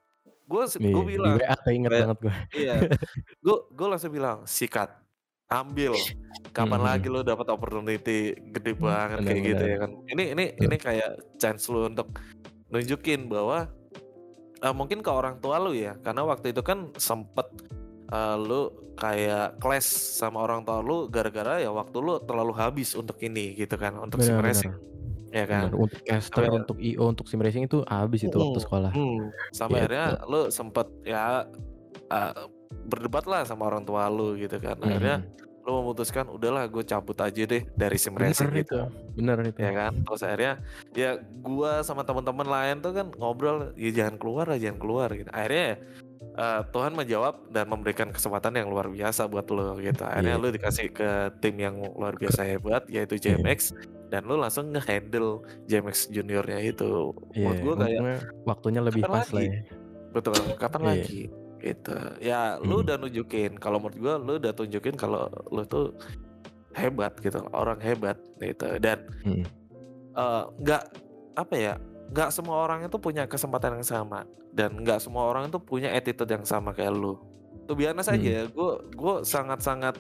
Speaker 1: gue
Speaker 2: Iya,
Speaker 1: gue
Speaker 2: di
Speaker 1: bilang
Speaker 2: WA inget
Speaker 1: kayak-
Speaker 2: banget gue.
Speaker 1: Iya, gue gue langsung bilang sikat, ambil. Kapan
Speaker 2: Mhm.
Speaker 1: lagi lo dapat opportunity gede banget kayak
Speaker 2: Benar-benar.
Speaker 1: gitu ya kan? Ini ini
Speaker 2: Betul.
Speaker 1: ini kayak chance lo untuk nunjukin bahwa eh, mungkin ke orang tua lu ya, karena waktu itu kan sempet eh, lu kayak clash sama orang tua lu gara-gara ya waktu lu terlalu habis untuk ini gitu kan, untuk sim
Speaker 2: Benar,
Speaker 1: racing, ya kan?
Speaker 2: Benar, Untuk caster,
Speaker 1: Sampai-
Speaker 2: untuk IO, untuk sim racing itu habis itu waktu sekolah.
Speaker 1: Hmm, sampai
Speaker 2: Gitu.
Speaker 1: akhirnya lu sempet ya uh, berdebat lah sama orang tua lu gitu kan. Akhirnya
Speaker 2: Mhm.
Speaker 1: Lu memutuskan udahlah gue cabut aja deh dari sim
Speaker 2: Bener
Speaker 1: racing
Speaker 2: itu,
Speaker 1: gitu.
Speaker 2: bener itu.
Speaker 1: Ya kan, terus akhirnya ya gua sama teman-teman lain tuh kan ngobrol ya jangan keluar lah jangan keluar gitu. Akhirnya uh, Tuhan menjawab dan memberikan kesempatan yang luar biasa buat lo gitu. Akhirnya
Speaker 2: Iya.
Speaker 1: lu dikasih ke tim yang luar biasa hebat yaitu
Speaker 2: Iya.
Speaker 1: JMX dan lu langsung nge-handle JMX juniornya itu.
Speaker 2: Iya,
Speaker 1: Menurut gua kayak
Speaker 2: untungnya waktunya lebih pas lah
Speaker 1: lagi?
Speaker 2: ya.
Speaker 1: Betul, kapan
Speaker 2: Iya.
Speaker 1: lagi? Gitu. Ya, lu
Speaker 2: Hmm.
Speaker 1: udah nunjukin kalau menurut gua lu udah tunjukin kalau lu tuh hebat gitu, orang hebat gitu. Dan
Speaker 2: Hmm.
Speaker 1: eh, nggak apa ya? nggak semua orang itu punya kesempatan yang sama dan nggak semua orang itu punya attitude yang sama kayak lu. Tuh biasa
Speaker 2: Hmm.
Speaker 1: saja, gue gue sangat-sangat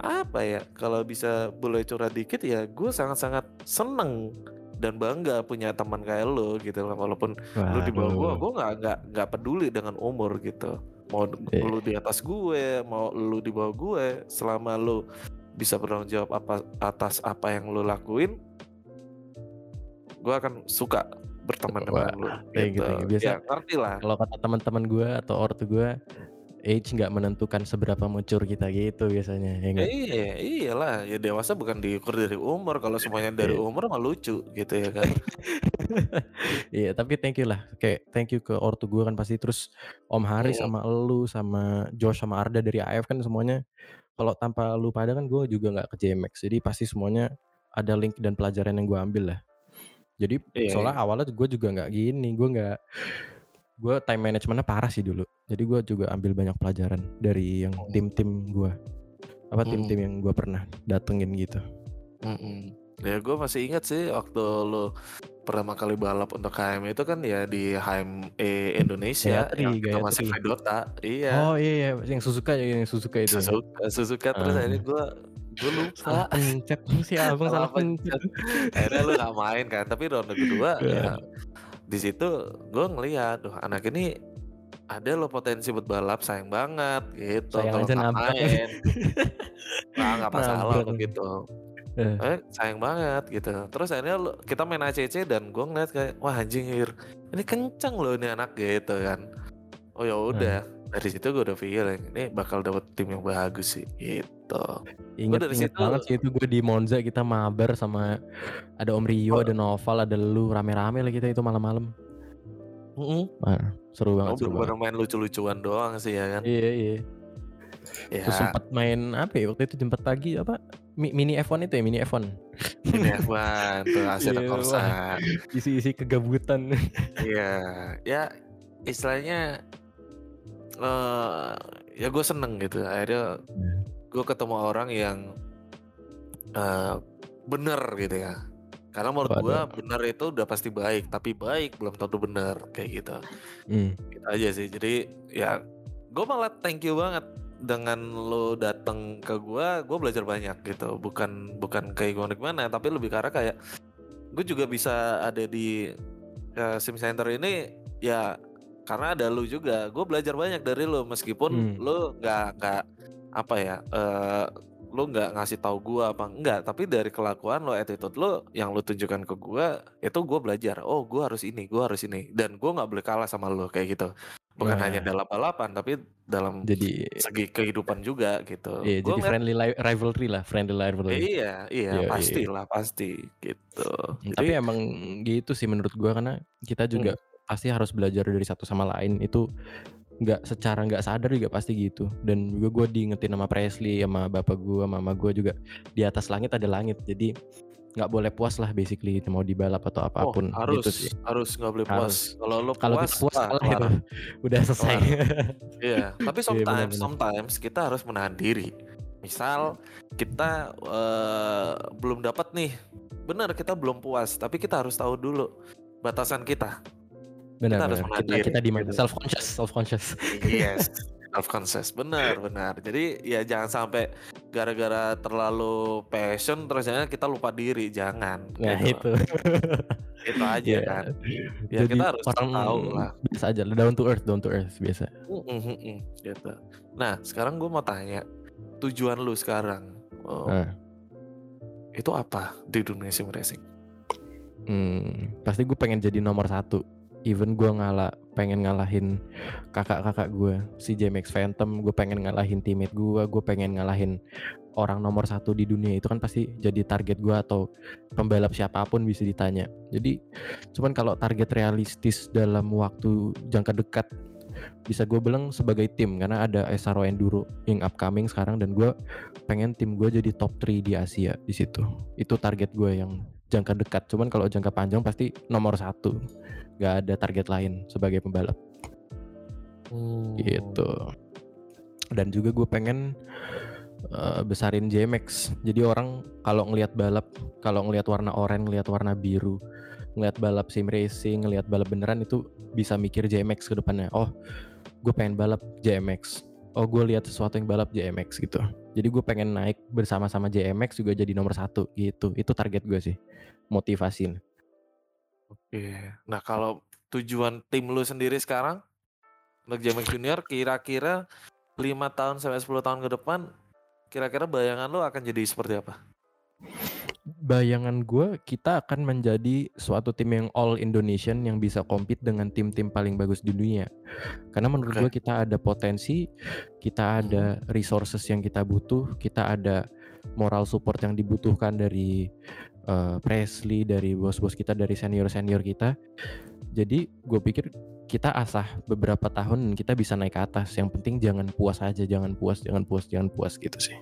Speaker 1: apa ya? Kalau bisa boleh curhat dikit ya, gue sangat-sangat seneng dan bangga punya teman kayak lu gitu loh. Walaupun lu di bawah gue, gue nggak nggak nggak peduli dengan umur gitu. Mau
Speaker 2: Iya.
Speaker 1: lu di atas gue, mau lu di bawah gue, selama lu bisa bertanggung jawab apa atas apa yang lu lakuin, gue akan suka berteman dengan
Speaker 2: Wah,
Speaker 1: lu.
Speaker 2: thank you,
Speaker 1: Gitu.
Speaker 2: thank you. Biasa
Speaker 1: Ya ngerti lah.
Speaker 2: Kalau kata teman-teman gue atau ortu gue, age nggak menentukan seberapa mature kita gitu biasanya, ya nggak?
Speaker 1: iya, iyalah. Ya dewasa bukan diukur dari umur. Kalau semuanya dari
Speaker 2: Iya.
Speaker 1: umur mah lucu gitu ya kan.
Speaker 2: Iya, tapi thank you lah. Kayak thank you ke ortu gue kan pasti terus Om Haris
Speaker 1: Mm.
Speaker 2: sama elu sama Josh sama Arda dari AF kan semuanya kalau tanpa lu pada kan gue juga nggak ke JMX. Jadi pasti semuanya ada link dan pelajaran yang gue ambil lah. Jadi
Speaker 1: Iya,
Speaker 2: soalnya
Speaker 1: iya.
Speaker 2: awalnya gue juga nggak gini, gue nggak gue time managementnya parah sih dulu. Jadi gue juga ambil banyak pelajaran dari yang
Speaker 1: Oh.
Speaker 2: tim-tim gue apa
Speaker 1: Mm.
Speaker 2: tim-tim yang gue pernah datengin gitu.
Speaker 1: Mm-mm. Ya gue masih ingat sih waktu lu pertama kali balap untuk HM itu kan ya di HME Indonesia
Speaker 2: Gayatri,
Speaker 1: yang kita masih
Speaker 2: Gayatri.
Speaker 1: main Dota. Iya.
Speaker 2: Oh iya, iya, yang Suzuka ya, yang Suzuka itu. ya?
Speaker 1: Suzuka, Suzuka terus
Speaker 2: Ah.
Speaker 1: akhirnya gue gue lupa.
Speaker 2: Pencet si abang
Speaker 1: Salah
Speaker 2: salah pencet.
Speaker 1: akhirnya lu gak main kan tapi ronde kedua
Speaker 2: Iya.
Speaker 1: ya di situ gue ngeliat tuh anak ini ada lo potensi buat balap sayang banget gitu.
Speaker 2: Sayang
Speaker 1: kalau
Speaker 2: aja
Speaker 1: main. Nah nggak masalah
Speaker 2: Nabrak.
Speaker 1: begitu
Speaker 2: Eh.
Speaker 1: eh, sayang banget gitu. Terus akhirnya lu- kita main ACC dan gue ngeliat kayak wah anjing Ir, ini kenceng loh ini anak gitu kan. Oh ya udah. Dari situ gue udah feeling ini bakal dapet tim yang bagus sih gitu
Speaker 2: Ingat
Speaker 1: dari
Speaker 2: inget
Speaker 1: situ-
Speaker 2: banget sih itu gue di Monza kita mabar sama ada Om Rio,
Speaker 1: Oh.
Speaker 2: ada Noval, ada lu rame-rame lah kita itu malam-malam. Wah, seru banget,
Speaker 1: Oh,
Speaker 2: seru banget.
Speaker 1: main lucu-lucuan doang sih ya kan
Speaker 2: Iya iya.
Speaker 1: ya
Speaker 2: Terus sempat main apa ya waktu itu jemput pagi apa Mi- mini F1 itu ya mini F1
Speaker 1: ini F1 tuh Asera
Speaker 2: Iya,
Speaker 1: Corsa
Speaker 2: isi-isi kegabutan.
Speaker 1: Iya, ya istilahnya eh ya gue seneng gitu. Akhirnya gue ketemu orang yang eh bener gitu ya. Karena menurut gue bener itu udah pasti baik, tapi baik belum tentu bener kayak gitu.
Speaker 2: Hmm.
Speaker 1: Gitu aja sih. Jadi ya gue malah thank you banget dengan lo datang ke gue, gue belajar banyak gitu. Bukan bukan kayak gimana gimana, tapi lebih karena kayak gue juga bisa ada di eh, sim center ini ya karena ada lu juga. Gue belajar banyak dari lu meskipun
Speaker 2: Hmm.
Speaker 1: lu nggak nggak apa ya. eh lu nggak ngasih tahu gua apa enggak tapi dari kelakuan lo attitude lo yang lu tunjukkan ke gua itu gua belajar oh gua harus ini gua harus ini dan gua nggak boleh kalah sama lo kayak gitu bukan
Speaker 2: Wah.
Speaker 1: hanya dalam balapan tapi dalam
Speaker 2: Jadi
Speaker 1: segi kehidupan juga gitu
Speaker 2: iya,
Speaker 1: Gua
Speaker 2: jadi friendly li- rivalry lah, friendly rivalry.
Speaker 1: iya iya
Speaker 2: Iya,
Speaker 1: pasti
Speaker 2: iya.
Speaker 1: lah pasti gitu Jadi,
Speaker 2: Tapi emang gitu sih menurut gua karena kita juga
Speaker 1: Hmm.
Speaker 2: pasti harus belajar dari satu sama lain itu nggak secara nggak sadar juga pasti gitu. Dan juga gue diingetin sama Presley sama bapak gue mama gue juga di atas langit ada langit. Jadi nggak boleh puas lah basically mau di balap atau apa pun
Speaker 1: oh, harus
Speaker 2: gitu sih.
Speaker 1: harus nggak boleh puas. Kalau lo puas
Speaker 2: kalau kita puas
Speaker 1: wah,
Speaker 2: kalah itu udah selesai.
Speaker 1: Iya tapi
Speaker 2: Iya,
Speaker 1: sometimes
Speaker 2: benar-benar.
Speaker 1: sometimes kita harus menahan diri. Misal kita eh, belum dapat nih. Benar kita belum puas tapi kita harus tahu dulu batasan kita
Speaker 2: benar
Speaker 1: harus
Speaker 2: benar
Speaker 1: menahan
Speaker 2: kita kita di mana
Speaker 1: gitu.
Speaker 2: self conscious self conscious
Speaker 1: Yes, self conscious. Benar, benar. Jadi ya jangan sampai gara-gara terlalu passion terus jangan kita lupa diri, jangan.
Speaker 2: nah
Speaker 1: gitu.
Speaker 2: itu
Speaker 1: Itu aja
Speaker 2: Iya.
Speaker 1: kan. Ya
Speaker 2: jadi
Speaker 1: kita harus
Speaker 2: orang
Speaker 1: tahu lah.
Speaker 2: biasa aja down to earth down to earth biasa
Speaker 1: Mm, mm, mm, gitu. Nah, sekarang gue mau tanya, tujuan lu sekarang oh,
Speaker 2: Nah.
Speaker 1: itu apa di dunia sim racing?
Speaker 2: Hmm, pasti gue pengen jadi nomor satu. Even gue ngalah, pengen ngalahin kakak-kakak gue, si JMX Phantom, gue pengen ngalahin teammate gue, gue pengen ngalahin orang nomor satu di dunia itu kan pasti jadi target gue atau pembalap siapa pun bisa ditanya. Jadi, cuman kalau target realistis dalam waktu jangka dekat bisa gue bilang sebagai tim karena ada SRO Enduro yang upcoming sekarang dan gue pengen tim gue jadi top 3 di Asia di situ. Itu target gue yang jangka dekat. Cuman kalau jangka panjang pasti nomor satu. Gak ada target lain sebagai pembalap gitu. Dan juga gue pengen eh, besarin JMX. Jadi orang kalau ngelihat balap, kalau ngelihat warna oranye, ngelihat warna biru, ngelihat balap sim racing, ngelihat balap beneran itu bisa mikir JMX ke depannya. Oh, gue pengen balap JMX. Oh, gue lihat sesuatu yang balap JMX gitu. Jadi gue pengen naik bersama-sama JMX juga jadi nomor satu gitu. Itu target gue sih, motivasi.
Speaker 1: Oke. Nah, kalau tujuan tim lu sendiri sekarang untuk JMX Junior kira-kira 5 tahun sampai 10 tahun ke depan kira-kira bayangan lu akan jadi seperti apa?
Speaker 2: Bayangan gue kita akan menjadi suatu tim yang all Indonesian yang bisa compete dengan tim-tim paling bagus di dunia. Karena menurut gue kita ada potensi, kita ada resources yang kita butuh, kita ada moral support yang dibutuhkan dari eh, Presley, dari bos-bos kita, dari senior-senior kita. Jadi gue pikir kita asah beberapa tahun kita bisa naik ke atas. Yang penting jangan puas aja, jangan puas, jangan puas, jangan puas gitu sih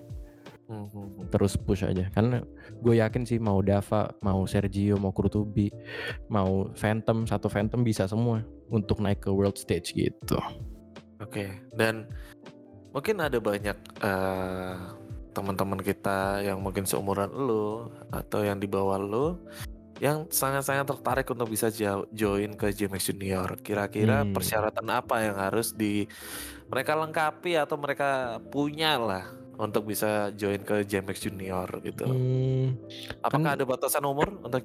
Speaker 1: Mhm.
Speaker 2: terus push aja karena gue yakin sih mau Dava mau Sergio mau Kurtubi mau Phantom satu Phantom bisa semua untuk naik ke world stage gitu
Speaker 1: Oke, dan mungkin ada banyak eh, teman-teman kita yang mungkin seumuran lu atau yang di bawah lu yang sangat-sangat tertarik untuk bisa jo- join ke JMX Junior. Kira-kira
Speaker 2: Hmm.
Speaker 1: persyaratan apa yang harus di mereka lengkapi atau mereka punya lah untuk bisa join ke JMX Junior gitu.
Speaker 2: Hmm,
Speaker 1: Apakah
Speaker 2: kan-
Speaker 1: ada batasan umur untuk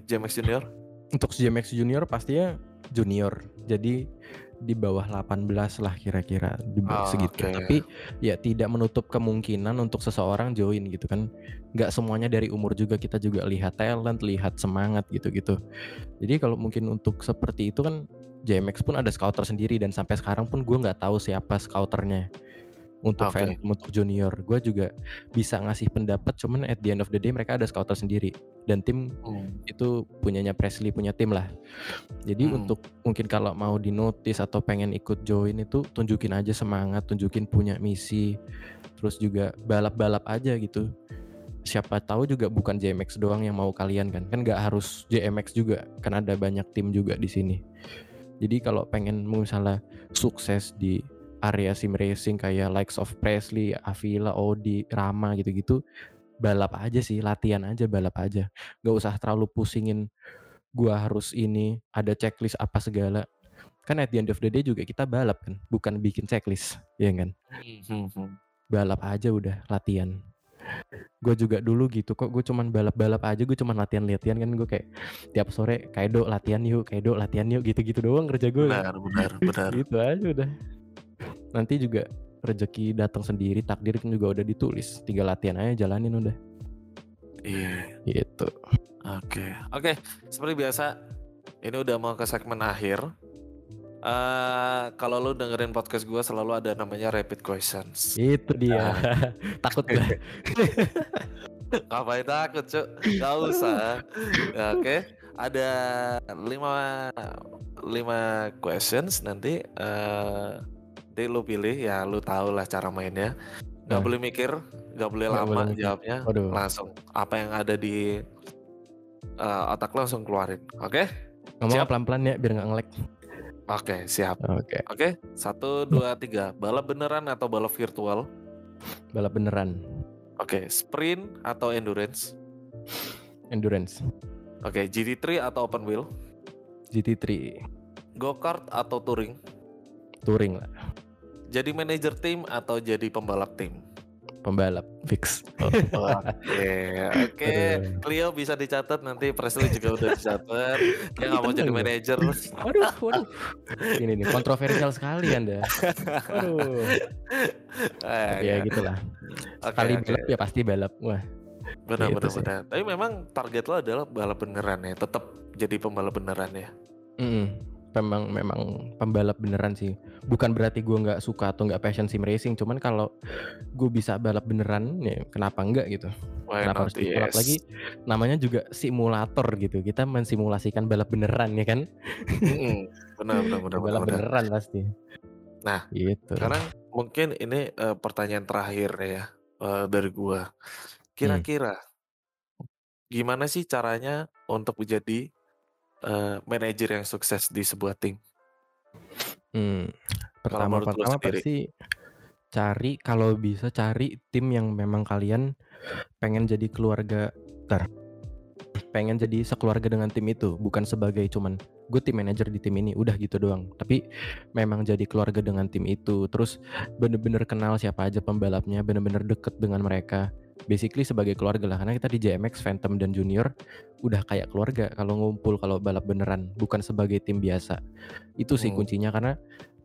Speaker 1: JMX Junior?
Speaker 2: untuk GMX Junior pastinya junior jadi di bawah 18 lah kira-kira di bawah
Speaker 1: Oh,
Speaker 2: segitu.
Speaker 1: oke.
Speaker 2: tapi ya tidak menutup kemungkinan untuk seseorang join gitu kan. Nggak semuanya dari umur juga kita juga lihat talent lihat semangat gitu-gitu. Jadi kalau mungkin untuk seperti itu kan JMX pun ada scouter sendiri dan sampai sekarang pun gue nggak tahu siapa scouternya untuk
Speaker 1: Oke.
Speaker 2: Phantom, untuk junior gue juga bisa ngasih pendapat cuman at the end of the day mereka ada scouter sendiri dan tim itu punyanya Presley punya tim lah. Jadi
Speaker 1: Hmm.
Speaker 2: untuk mungkin kalau mau di notice atau pengen ikut join itu tunjukin aja semangat, tunjukin punya misi, terus juga balap-balap aja gitu. Siapa tahu juga bukan JMX doang yang mau kalian kan, kan nggak harus JMX juga, kan ada banyak tim juga di sini. Jadi kalau pengen misalnya sukses di area sim racing kayak likes of Presley, Avila, Odi, Rama gitu-gitu, balap aja sih, latihan aja, balap aja. Nggak usah terlalu pusingin gua harus ini ada checklist apa segala. Kan at the end of the day juga kita balap kan bukan bikin checklist ya kan?
Speaker 1: Mhm.
Speaker 2: balap aja udah latihan. Gue juga dulu gitu kok gue cuman balap-balap aja gue cuman latihan-latihan kan gue kayak tiap sore kaido latihan yuk kaido latihan yuk gitu-gitu doang kerja gue
Speaker 1: Benar, benar, benar.
Speaker 2: gitu aja udah nanti juga rezeki datang sendiri takdir kan juga udah ditulis tinggal latihan aja jalanin udah
Speaker 1: Iya.
Speaker 2: gitu
Speaker 1: Oke, oke. Seperti biasa, ini udah mau ke segmen akhir. Eh, kalau lu dengerin podcast gue selalu ada namanya rapid questions.
Speaker 2: itu dia takut gue
Speaker 1: Ngapain takut, Cuk? Gak usah. Oke. ada lima lima questions nanti eh nanti lu pilih ya lu tau lah cara mainnya nggak
Speaker 2: Nah.
Speaker 1: boleh mikir nggak boleh
Speaker 2: Nggak
Speaker 1: lama
Speaker 2: boleh
Speaker 1: jawabnya
Speaker 2: Waduh.
Speaker 1: langsung apa yang ada di eh, otak lu langsung keluarin oke
Speaker 2: Ngomong
Speaker 1: Siap.
Speaker 2: pelan-pelan ya biar nggak ngelek.
Speaker 1: oke siap
Speaker 2: Oke.
Speaker 1: oke satu dua tiga balap beneran atau balap virtual
Speaker 2: Balap beneran.
Speaker 1: oke sprint atau endurance
Speaker 2: Endurance.
Speaker 1: oke GT3 atau open wheel
Speaker 2: GT3.
Speaker 1: go kart atau touring
Speaker 2: Touring lah.
Speaker 1: Jadi manajer tim atau jadi pembalap tim
Speaker 2: Pembalap. Fix.
Speaker 1: Oke, oke.
Speaker 2: Aduh.
Speaker 1: Cleo bisa dicatat nanti Presley juga udah dicatat. Dia nggak mau jadi
Speaker 2: Tenang.
Speaker 1: manajer.
Speaker 2: Waduh, waduh. Ini nih kontroversial sekali Anda. Waduh.
Speaker 1: Eh,
Speaker 2: ya gitulah.
Speaker 1: Oke,
Speaker 2: Sekali
Speaker 1: oke.
Speaker 2: balap ya pasti balap. Wah,
Speaker 1: Benar,
Speaker 2: gitu
Speaker 1: benar,
Speaker 2: sih.
Speaker 1: benar. Tapi memang target lo adalah balap beneran ya. Tetap jadi pembalap beneran ya.
Speaker 2: Mm-mm. Memang memang pembalap beneran sih. Bukan berarti gue nggak suka atau nggak passion sim racing. Cuman kalau gue bisa balap beneran, ya kenapa enggak gitu?
Speaker 1: Why
Speaker 2: kenapa harus dibalap
Speaker 1: Yes.
Speaker 2: lagi? Namanya juga simulator gitu. Kita mensimulasikan balap beneran ya kan?
Speaker 1: Mm-mm. Benar, benar, benar,
Speaker 2: balap
Speaker 1: benar.
Speaker 2: beneran pasti.
Speaker 1: Nah,
Speaker 2: gitu.
Speaker 1: Sekarang mungkin ini eh, pertanyaan terakhir ya eh, dari gua. Kira-kira gimana sih caranya untuk menjadi eh, manajer yang sukses di sebuah tim?
Speaker 2: Hmm, pertama-pertama
Speaker 1: sendiri?
Speaker 2: pasti cari kalau bisa cari tim yang memang kalian pengen jadi keluarga ter pengen jadi sekeluarga dengan tim itu bukan sebagai cuman gue tim manajer di tim ini udah gitu doang tapi memang jadi keluarga dengan tim itu terus bener-bener kenal siapa aja pembalapnya bener-bener deket dengan mereka basically sebagai keluarga lah. Karena kita di JMX Phantom dan Junior udah kayak keluarga kalau ngumpul kalau balap beneran. Bukan sebagai tim biasa. Itu sih
Speaker 1: Hmm.
Speaker 2: kuncinya karena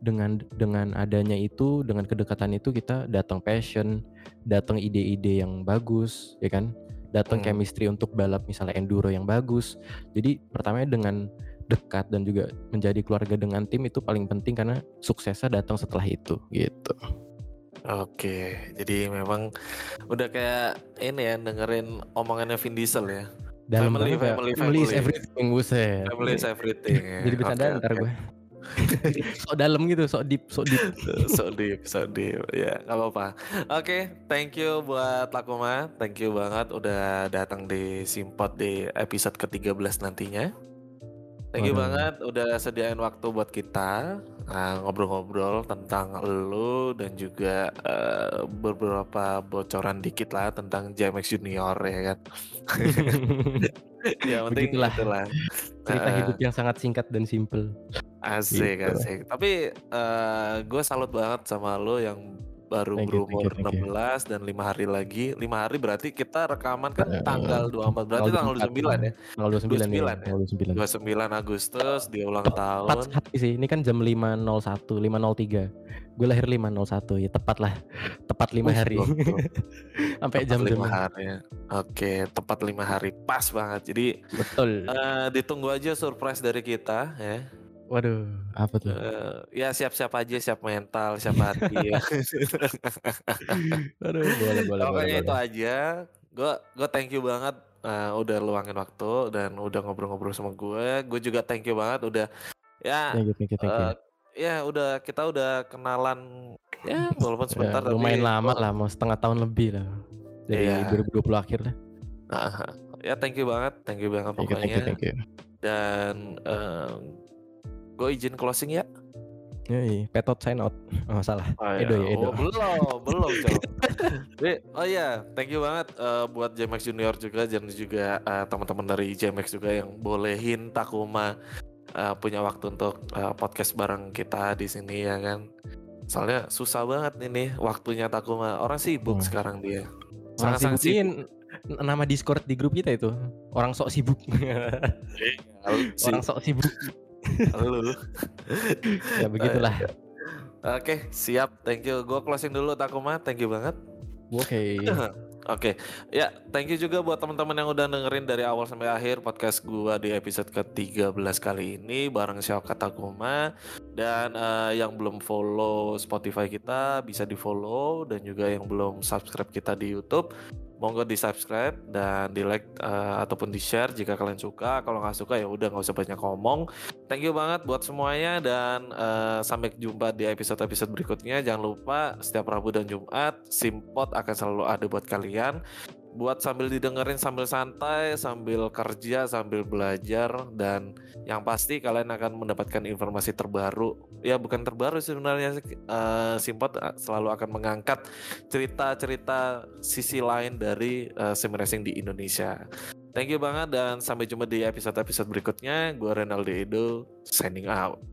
Speaker 2: dengan dengan adanya itu dengan kedekatan itu kita datang passion datang ide-ide yang bagus ya kan? Datang
Speaker 1: Hmm.
Speaker 2: chemistry untuk balap misalnya enduro yang bagus. Jadi pertamanya dengan dekat dan juga menjadi keluarga dengan tim itu paling penting karena suksesnya datang setelah itu gitu
Speaker 1: Oke, jadi memang udah kayak ini ya dengerin omongannya Vin Diesel ya.
Speaker 2: dalam
Speaker 1: Family,
Speaker 2: ya.
Speaker 1: family,
Speaker 2: family is
Speaker 1: family.
Speaker 2: everything buset
Speaker 1: Family is everything. ya.
Speaker 2: jadi bercanda
Speaker 1: Oke,
Speaker 2: ntar
Speaker 1: oke.
Speaker 2: gue sok dalam gitu sok deep sok deep
Speaker 1: so deep, so deep. Ya, nggak apa-apa. Oke, thank you buat Lakuma. Thank you banget udah datang di Simpot di episode ke-13 nantinya. Thank you
Speaker 2: Waduh.
Speaker 1: banget udah sediain waktu buat kita uh, ngobrol-ngobrol tentang lu dan juga uh, beberapa bocoran dikit lah tentang JMX Junior ya kan. ya penting
Speaker 2: Begitulah.
Speaker 1: itulah.
Speaker 2: cerita
Speaker 1: Uh,
Speaker 2: hidup yang sangat singkat dan simple
Speaker 1: Asik,
Speaker 2: Gitu.
Speaker 1: asik. Tapi gue salut banget sama lo yang baru
Speaker 2: Thank you, thank you,
Speaker 1: berumur
Speaker 2: thank you.
Speaker 1: 16 dan lima hari lagi. lima hari berarti kita rekaman kan
Speaker 2: Eh,
Speaker 1: tanggal 24. Berarti tanggal 29 ya.
Speaker 2: tanggal 29,
Speaker 1: 29
Speaker 2: ya,
Speaker 1: ya?
Speaker 2: tanggal 29
Speaker 1: 29 Agustus dia ulang
Speaker 2: tepat
Speaker 1: tahun.
Speaker 2: sekali sih ini kan jam 5.01 5.03 gue lahir 5.01 ya tepat lah tepat lima hari sampai
Speaker 1: Tepat
Speaker 2: jam
Speaker 1: lima hari. ya. Oke, tepat lima hari. Pas banget. Jadi
Speaker 2: betul
Speaker 1: eh, ditunggu aja surprise dari kita ya.
Speaker 2: Waduh apa tuh
Speaker 1: Eh, ya siap-siap aja, siap mental, siap hati ya.
Speaker 2: aduh boleh boleh boleh,
Speaker 1: Pokoknya itu
Speaker 2: boleh.
Speaker 1: aja. Gue gue thank you banget eh, udah luangin waktu dan udah ngobrol-ngobrol sama gue. Gue juga thank you banget udah ya
Speaker 2: thank you thank you thank you
Speaker 1: eh, ya udah kita udah kenalan ya walaupun
Speaker 2: Ya,
Speaker 1: sebentar tapi
Speaker 2: lumayan lama
Speaker 1: gua-
Speaker 2: lah mau setengah tahun lebih lah dari
Speaker 1: Iya.
Speaker 2: 2020 akhir lah
Speaker 1: Ah, ya thank you banget, thank you banget
Speaker 2: thank you
Speaker 1: pokoknya.
Speaker 2: thank you thank you
Speaker 1: Dan gue izin closing ya.
Speaker 2: Yoi, petot sign out oh salah
Speaker 1: Oh,
Speaker 2: Edo ya, Edo.
Speaker 1: Oh, belum, belum. Jadi, oh iya, thank you banget eh, buat JMX Junior juga dan juga eh, teman-teman dari JMX juga yang bolehin Takuma eh, punya waktu untuk eh, podcast bareng kita di sini ya kan. Soalnya susah banget ini waktunya Takuma. Orang sibuk
Speaker 2: Hmm.
Speaker 1: sekarang dia.
Speaker 2: orang
Speaker 1: Sangat-sangat
Speaker 2: sibuk n- nama discord di grup kita itu orang sok sibuk orang sok sibuk
Speaker 1: lu.
Speaker 2: ya begitulah
Speaker 1: Oke, siap. Thank you. Gue closing dulu Takuma. Thank you banget.
Speaker 2: oke
Speaker 1: Oke, ya thank you juga buat teman-teman yang udah dengerin dari awal sampai akhir podcast gua di episode ke-13 kali ini bareng Syaukat Takuma dan eh, yang belum follow Spotify kita bisa di follow dan juga yang belum subscribe kita di YouTube monggo di subscribe dan di like uh, ataupun di share jika kalian suka. Kalau nggak suka ya udah nggak usah banyak ngomong. Thank you banget buat semuanya dan uh, sampai jumpa di episode-episode berikutnya. Jangan lupa setiap Rabu dan Jumat Simpot akan selalu ada buat kalian buat sambil didengerin sambil santai, sambil kerja, sambil belajar dan yang pasti kalian akan mendapatkan informasi terbaru. Ya bukan terbaru sebenarnya uh, Simpot selalu akan mengangkat cerita-cerita sisi lain dari uh, sim racing di Indonesia. Thank you banget dan sampai jumpa di episode-episode berikutnya. Gue Renaldi Edo signing out.